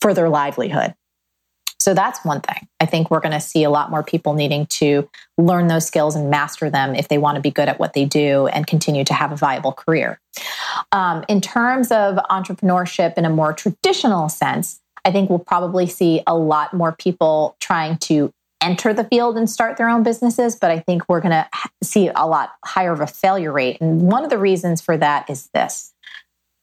for their livelihood. So that's one thing. I think we're going to see a lot more people needing to learn those skills and master them if they want to be good at what they do and continue to have a viable career. Um, in terms of entrepreneurship in a more traditional sense, I think we'll probably see a lot more people trying to enter the field and start their own businesses, but I think we're going to see a lot higher of a failure rate. And one of the reasons for that is this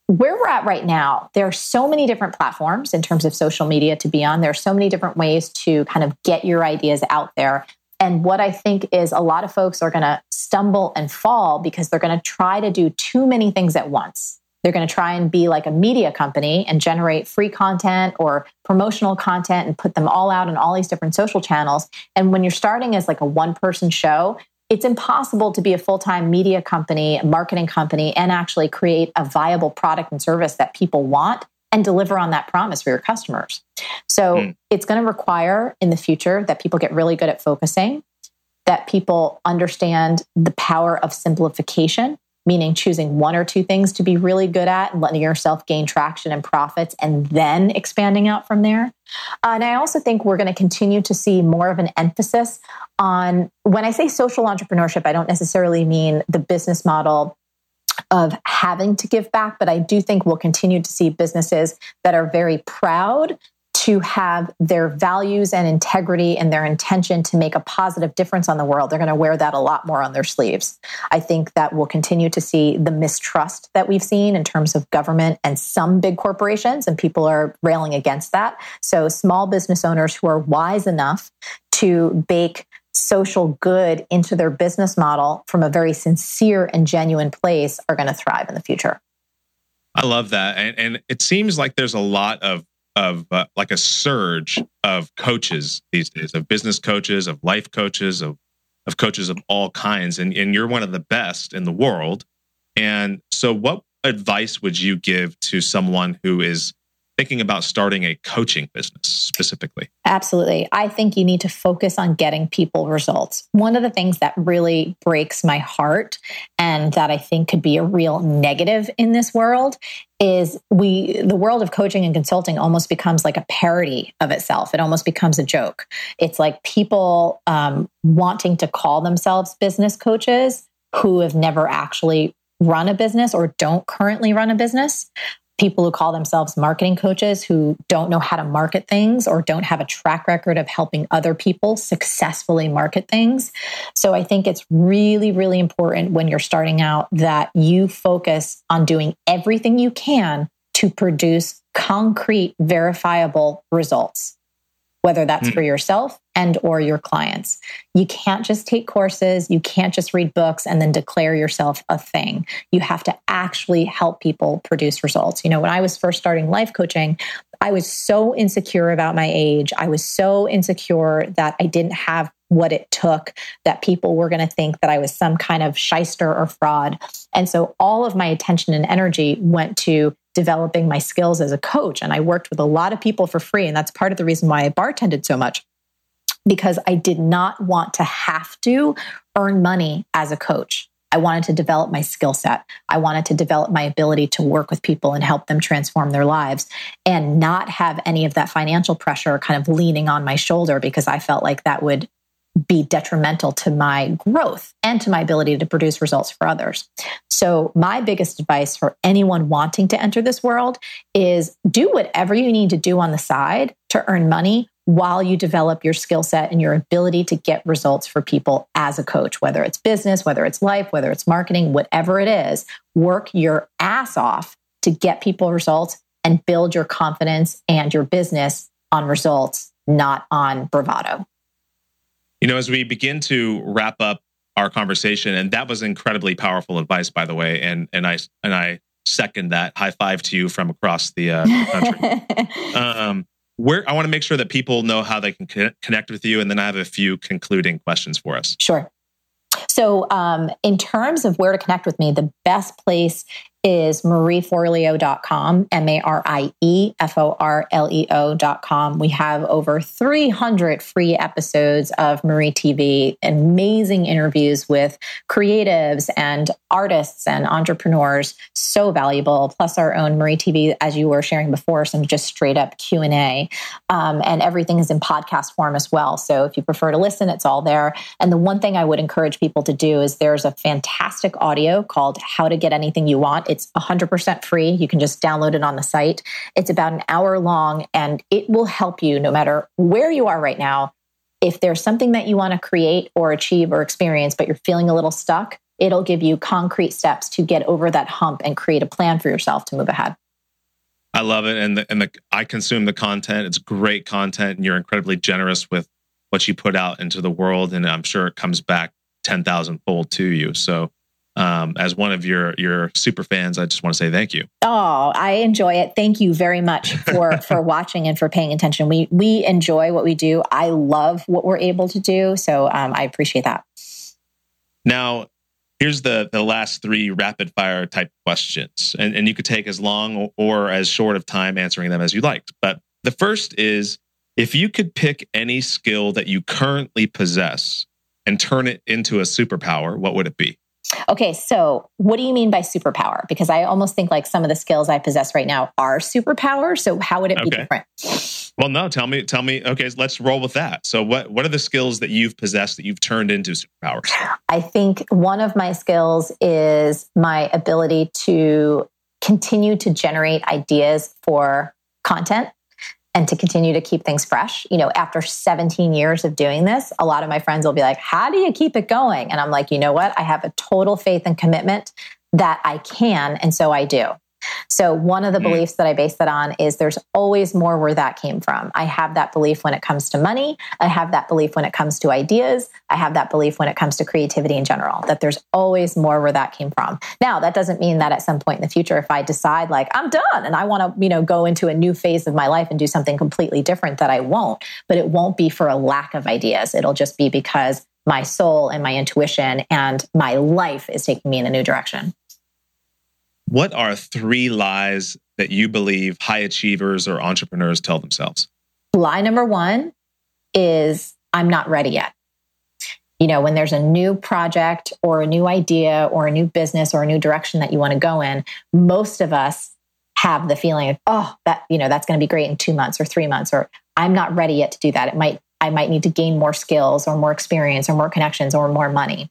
where we're at right now, there are so many different platforms in terms of social media to be on. There are so many different ways to kind of get your ideas out there. And what I think is a lot of folks are going to stumble and fall because they're going to try to do too many things at once. They're going to try and be like a media company and generate free content or promotional content and put them all out on all these different social channels. And when you're starting as like a one person show, it's impossible to be a full time media company, marketing company, and actually create a viable product and service that people want and deliver on that promise for your customers. So mm. it's going to require in the future that people get really good at focusing, that people understand the power of simplification meaning choosing one or two things to be really good at and letting yourself gain traction and profits and then expanding out from there. Uh, and I also think we're going to continue to see more of an emphasis on when I say social entrepreneurship, I don't necessarily mean the business model of having to give back, but I do think we'll continue to see businesses that are very proud to have their values and integrity and their intention to make a positive difference on the world, they're going to wear that a lot more on their sleeves. I think that we'll continue to see the mistrust that we've seen in terms of government and some big corporations, and people are railing against that. So, small business owners who are wise enough to bake social good into their business model from a very sincere and genuine place are going to thrive in the future. I love that. And, and it seems like there's a lot of of uh, like a surge of coaches these days of business coaches of life coaches of of coaches of all kinds. And and you're one of the best in the world. And so what advice would you give to someone who is thinking about starting a coaching business specifically? Absolutely. I think you need to focus on getting people results. One of the things that really breaks my heart and that I think could be a real negative in this world is we the world of coaching and consulting almost becomes like a parody of itself it almost becomes a joke it's like people um, wanting to call themselves business coaches who have never actually run a business or don't currently run a business people who call themselves marketing coaches who don't know how to market things or don't have a track record of helping other people successfully market things. So I think it's really, really important when you're starting out that you focus on doing everything you can to produce concrete, verifiable results whether that's mm. for yourself and or your clients. You can't just take courses, you can't just read books and then declare yourself a thing. You have to actually help people produce results. You know, when I was first starting life coaching, I was so insecure about my age. I was so insecure that I didn't have what it took, that people were going to think that I was some kind of shyster or fraud. And so all of my attention and energy went to developing my skills as a coach. And I worked with a lot of people for free. And that's part of the reason why I bartended so much because I did not want to have to earn money as a coach. I wanted to develop my skill set. I wanted to develop my ability to work with people and help them transform their lives and not have any of that financial pressure kind of leaning on my shoulder because I felt like that would be detrimental to my growth and to my ability to produce results for others. So, my biggest advice for anyone wanting to enter this world is do whatever you need to do on the side to earn money while you develop your skill set and your ability to get results for people as a coach, whether it's business, whether it's life, whether it's marketing, whatever it is, work your ass off to get people results and build your confidence and your business on results, not on bravado. You know, as we begin to wrap up our conversation, and that was incredibly powerful advice, by the way, and and I and I second that. High five to you from across the uh, country. [LAUGHS] um, where I want to make sure that people know how they can connect with you, and then I have a few concluding questions for us. Sure. So, um, in terms of where to connect with me, the best place is marieforleo.com, M A R I E F O R L E O.com. We have over 300 free episodes of Marie TV, amazing interviews with creatives and artists and entrepreneurs, so valuable, plus our own Marie TV, as you were sharing before, some just straight up Q&A. Um, and everything is in podcast form as well. So if you prefer to listen, it's all there. And the one thing I would encourage people to do is there's a fantastic audio called How to Get Anything You Want it's 100% free. You can just download it on the site. It's about an hour long and it will help you no matter where you are right now. If there's something that you want to create or achieve or experience, but you're feeling a little stuck, it'll give you concrete steps to get over that hump and create a plan for yourself to move ahead. I love it. And the, and the, I consume the content. It's great content and you're incredibly generous with what you put out into the world. And I'm sure it comes back 10,000 fold to you. So um, as one of your your super fans, I just want to say thank you. Oh, I enjoy it. Thank you very much for [LAUGHS] for watching and for paying attention. We we enjoy what we do. I love what we're able to do, so um, I appreciate that. Now, here's the the last three rapid fire type questions, and and you could take as long or as short of time answering them as you like. But the first is if you could pick any skill that you currently possess and turn it into a superpower, what would it be? Okay, so what do you mean by superpower? Because I almost think like some of the skills I possess right now are superpower. So how would it be different? Well, no, tell me, tell me. Okay, let's roll with that. So what what are the skills that you've possessed that you've turned into superpowers? I think one of my skills is my ability to continue to generate ideas for content and to continue to keep things fresh. You know, after 17 years of doing this, a lot of my friends will be like, How do you keep it going? And I'm like, You know what? I have a total faith and commitment that I can. And so I do. So, one of the mm. beliefs that I base that on is there's always more where that came from. I have that belief when it comes to money. I have that belief when it comes to ideas. I have that belief when it comes to creativity in general, that there's always more where that came from. Now, that doesn't mean that at some point in the future, if I decide like I'm done and I want to, you know, go into a new phase of my life and do something completely different, that I won't. But it won't be for a lack of ideas. It'll just be because my soul and my intuition and my life is taking me in a new direction. What are three lies that you believe high achievers or entrepreneurs tell themselves? Lie number one is I'm not ready yet. You know, when there's a new project or a new idea or a new business or a new direction that you want to go in, most of us have the feeling of, oh, that, you know, that's going to be great in two months or three months, or I'm not ready yet to do that. It might I might need to gain more skills or more experience or more connections or more money.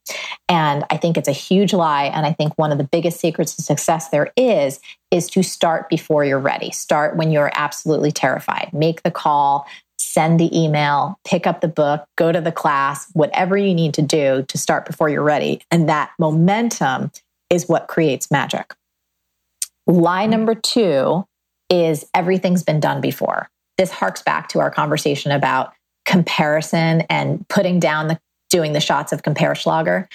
And I think it's a huge lie. And I think one of the biggest secrets to success there is, is to start before you're ready. Start when you're absolutely terrified. Make the call, send the email, pick up the book, go to the class, whatever you need to do to start before you're ready. And that momentum is what creates magic. Lie number two is everything's been done before. This harks back to our conversation about comparison and putting down the doing the shots of Comparschlager.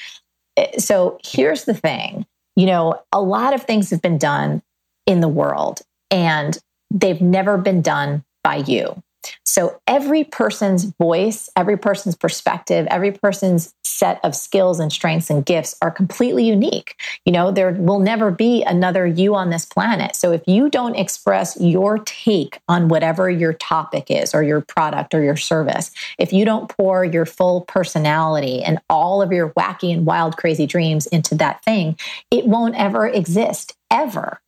Eh, so here's the thing you know, a lot of things have been done in the world and they've never been done by you. So every person's voice, every person's perspective, every person's set of skills and strengths and gifts are completely unique. You know, there will never be another you on this planet. So if you don't express your take on whatever your topic is or your product or your service, if you don't pour your full personality and all of your wacky and wild, crazy dreams into that thing, it won't ever exist ever.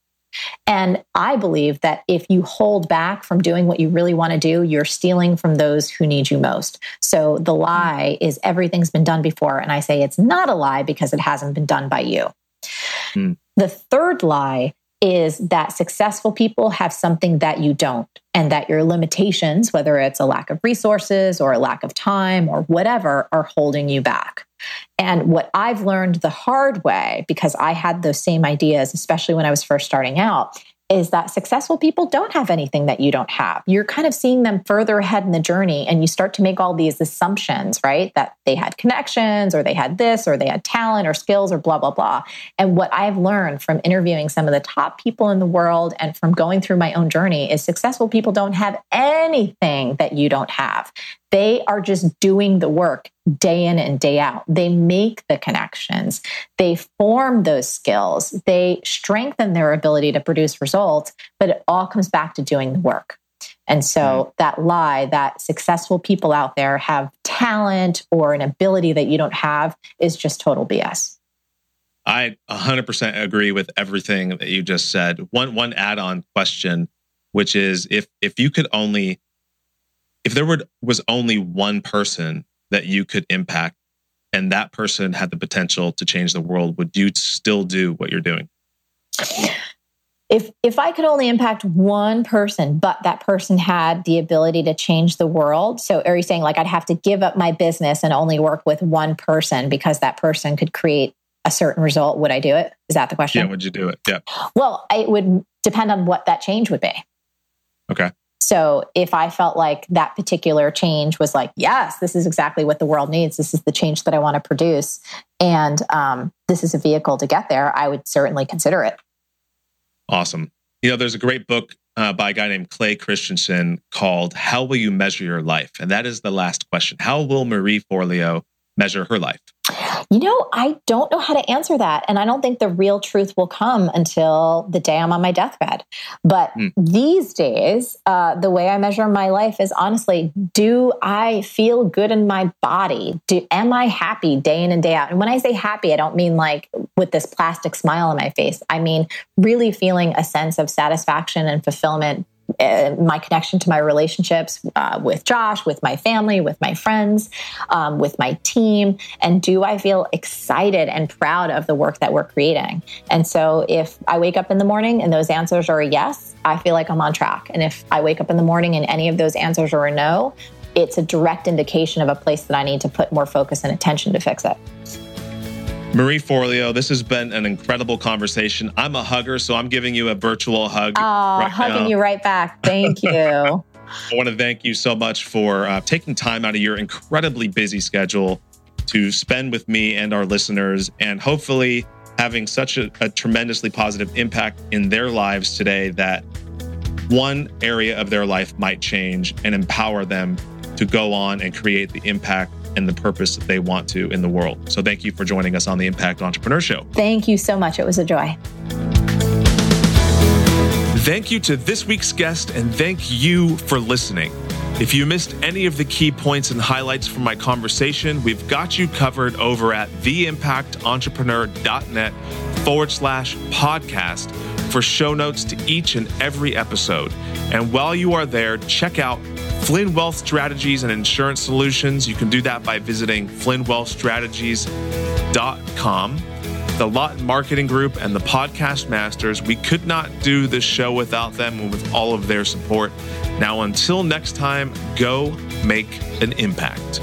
And I believe that if you hold back from doing what you really want to do, you're stealing from those who need you most. So the lie is everything's been done before. And I say it's not a lie because it hasn't been done by you. Mm. The third lie is that successful people have something that you don't, and that your limitations, whether it's a lack of resources or a lack of time or whatever, are holding you back. And what I've learned the hard way, because I had those same ideas, especially when I was first starting out, is that successful people don't have anything that you don't have. You're kind of seeing them further ahead in the journey and you start to make all these assumptions, right? That they had connections or they had this or they had talent or skills or blah, blah, blah. And what I've learned from interviewing some of the top people in the world and from going through my own journey is successful people don't have anything that you don't have. They are just doing the work day in and day out. They make the connections, they form those skills, they strengthen their ability to produce results, but it all comes back to doing the work. And so that lie that successful people out there have talent or an ability that you don't have is just total BS. I 100% agree with everything that you just said. One one add-on question which is if if you could only if there were, was only one person that you could impact and that person had the potential to change the world, would you still do what you're doing? If if I could only impact one person, but that person had the ability to change the world, so are you saying like I'd have to give up my business and only work with one person because that person could create a certain result? Would I do it? Is that the question? Yeah, would you do it? Yeah. Well, it would depend on what that change would be. Okay. So if I felt like that particular change was like, yes, this is exactly what the world needs. This is the change that I want to produce. And um, this is a vehicle to get there, I would certainly consider it. Awesome. You know, there's a great book uh, by a guy named Clay Christensen called How Will You Measure Your Life? And that is the last question. How will Marie Forleo measure her life? You know, I don't know how to answer that. And I don't think the real truth will come until the day I'm on my deathbed. But mm. these days, uh, the way I measure my life is honestly, do I feel good in my body? Do, am I happy day in and day out? And when I say happy, I don't mean like with this plastic smile on my face. I mean, really feeling a sense of satisfaction and fulfillment uh, my connection to my relationships uh, with Josh, with my family, with my friends, um, with my team, and do I feel excited and proud of the work that we're creating? And so, if I wake up in the morning and those answers are a yes, I feel like I'm on track. And if I wake up in the morning and any of those answers are a no, it's a direct indication of a place that I need to put more focus and attention to fix it. Marie Forleo, this has been an incredible conversation. I'm a hugger, so I'm giving you a virtual hug. Oh, right hugging now. you right back. Thank [LAUGHS] you. I want to thank you so much for uh, taking time out of your incredibly busy schedule to spend with me and our listeners, and hopefully having such a, a tremendously positive impact in their lives today that one area of their life might change and empower them to go on and create the impact and the purpose that they want to in the world. So thank you for joining us on the Impact Entrepreneur Show. Thank you so much. It was a joy. Thank you to this week's guest and thank you for listening. If you missed any of the key points and highlights from my conversation, we've got you covered over at theimpactentrepreneur.net forward slash podcast for show notes to each and every episode. And while you are there, check out Flynn Wealth Strategies and Insurance Solutions. You can do that by visiting flynnwealthstrategies.com. The Lawton Marketing Group and the Podcast Masters, we could not do this show without them and with all of their support. Now, until next time, go make an impact.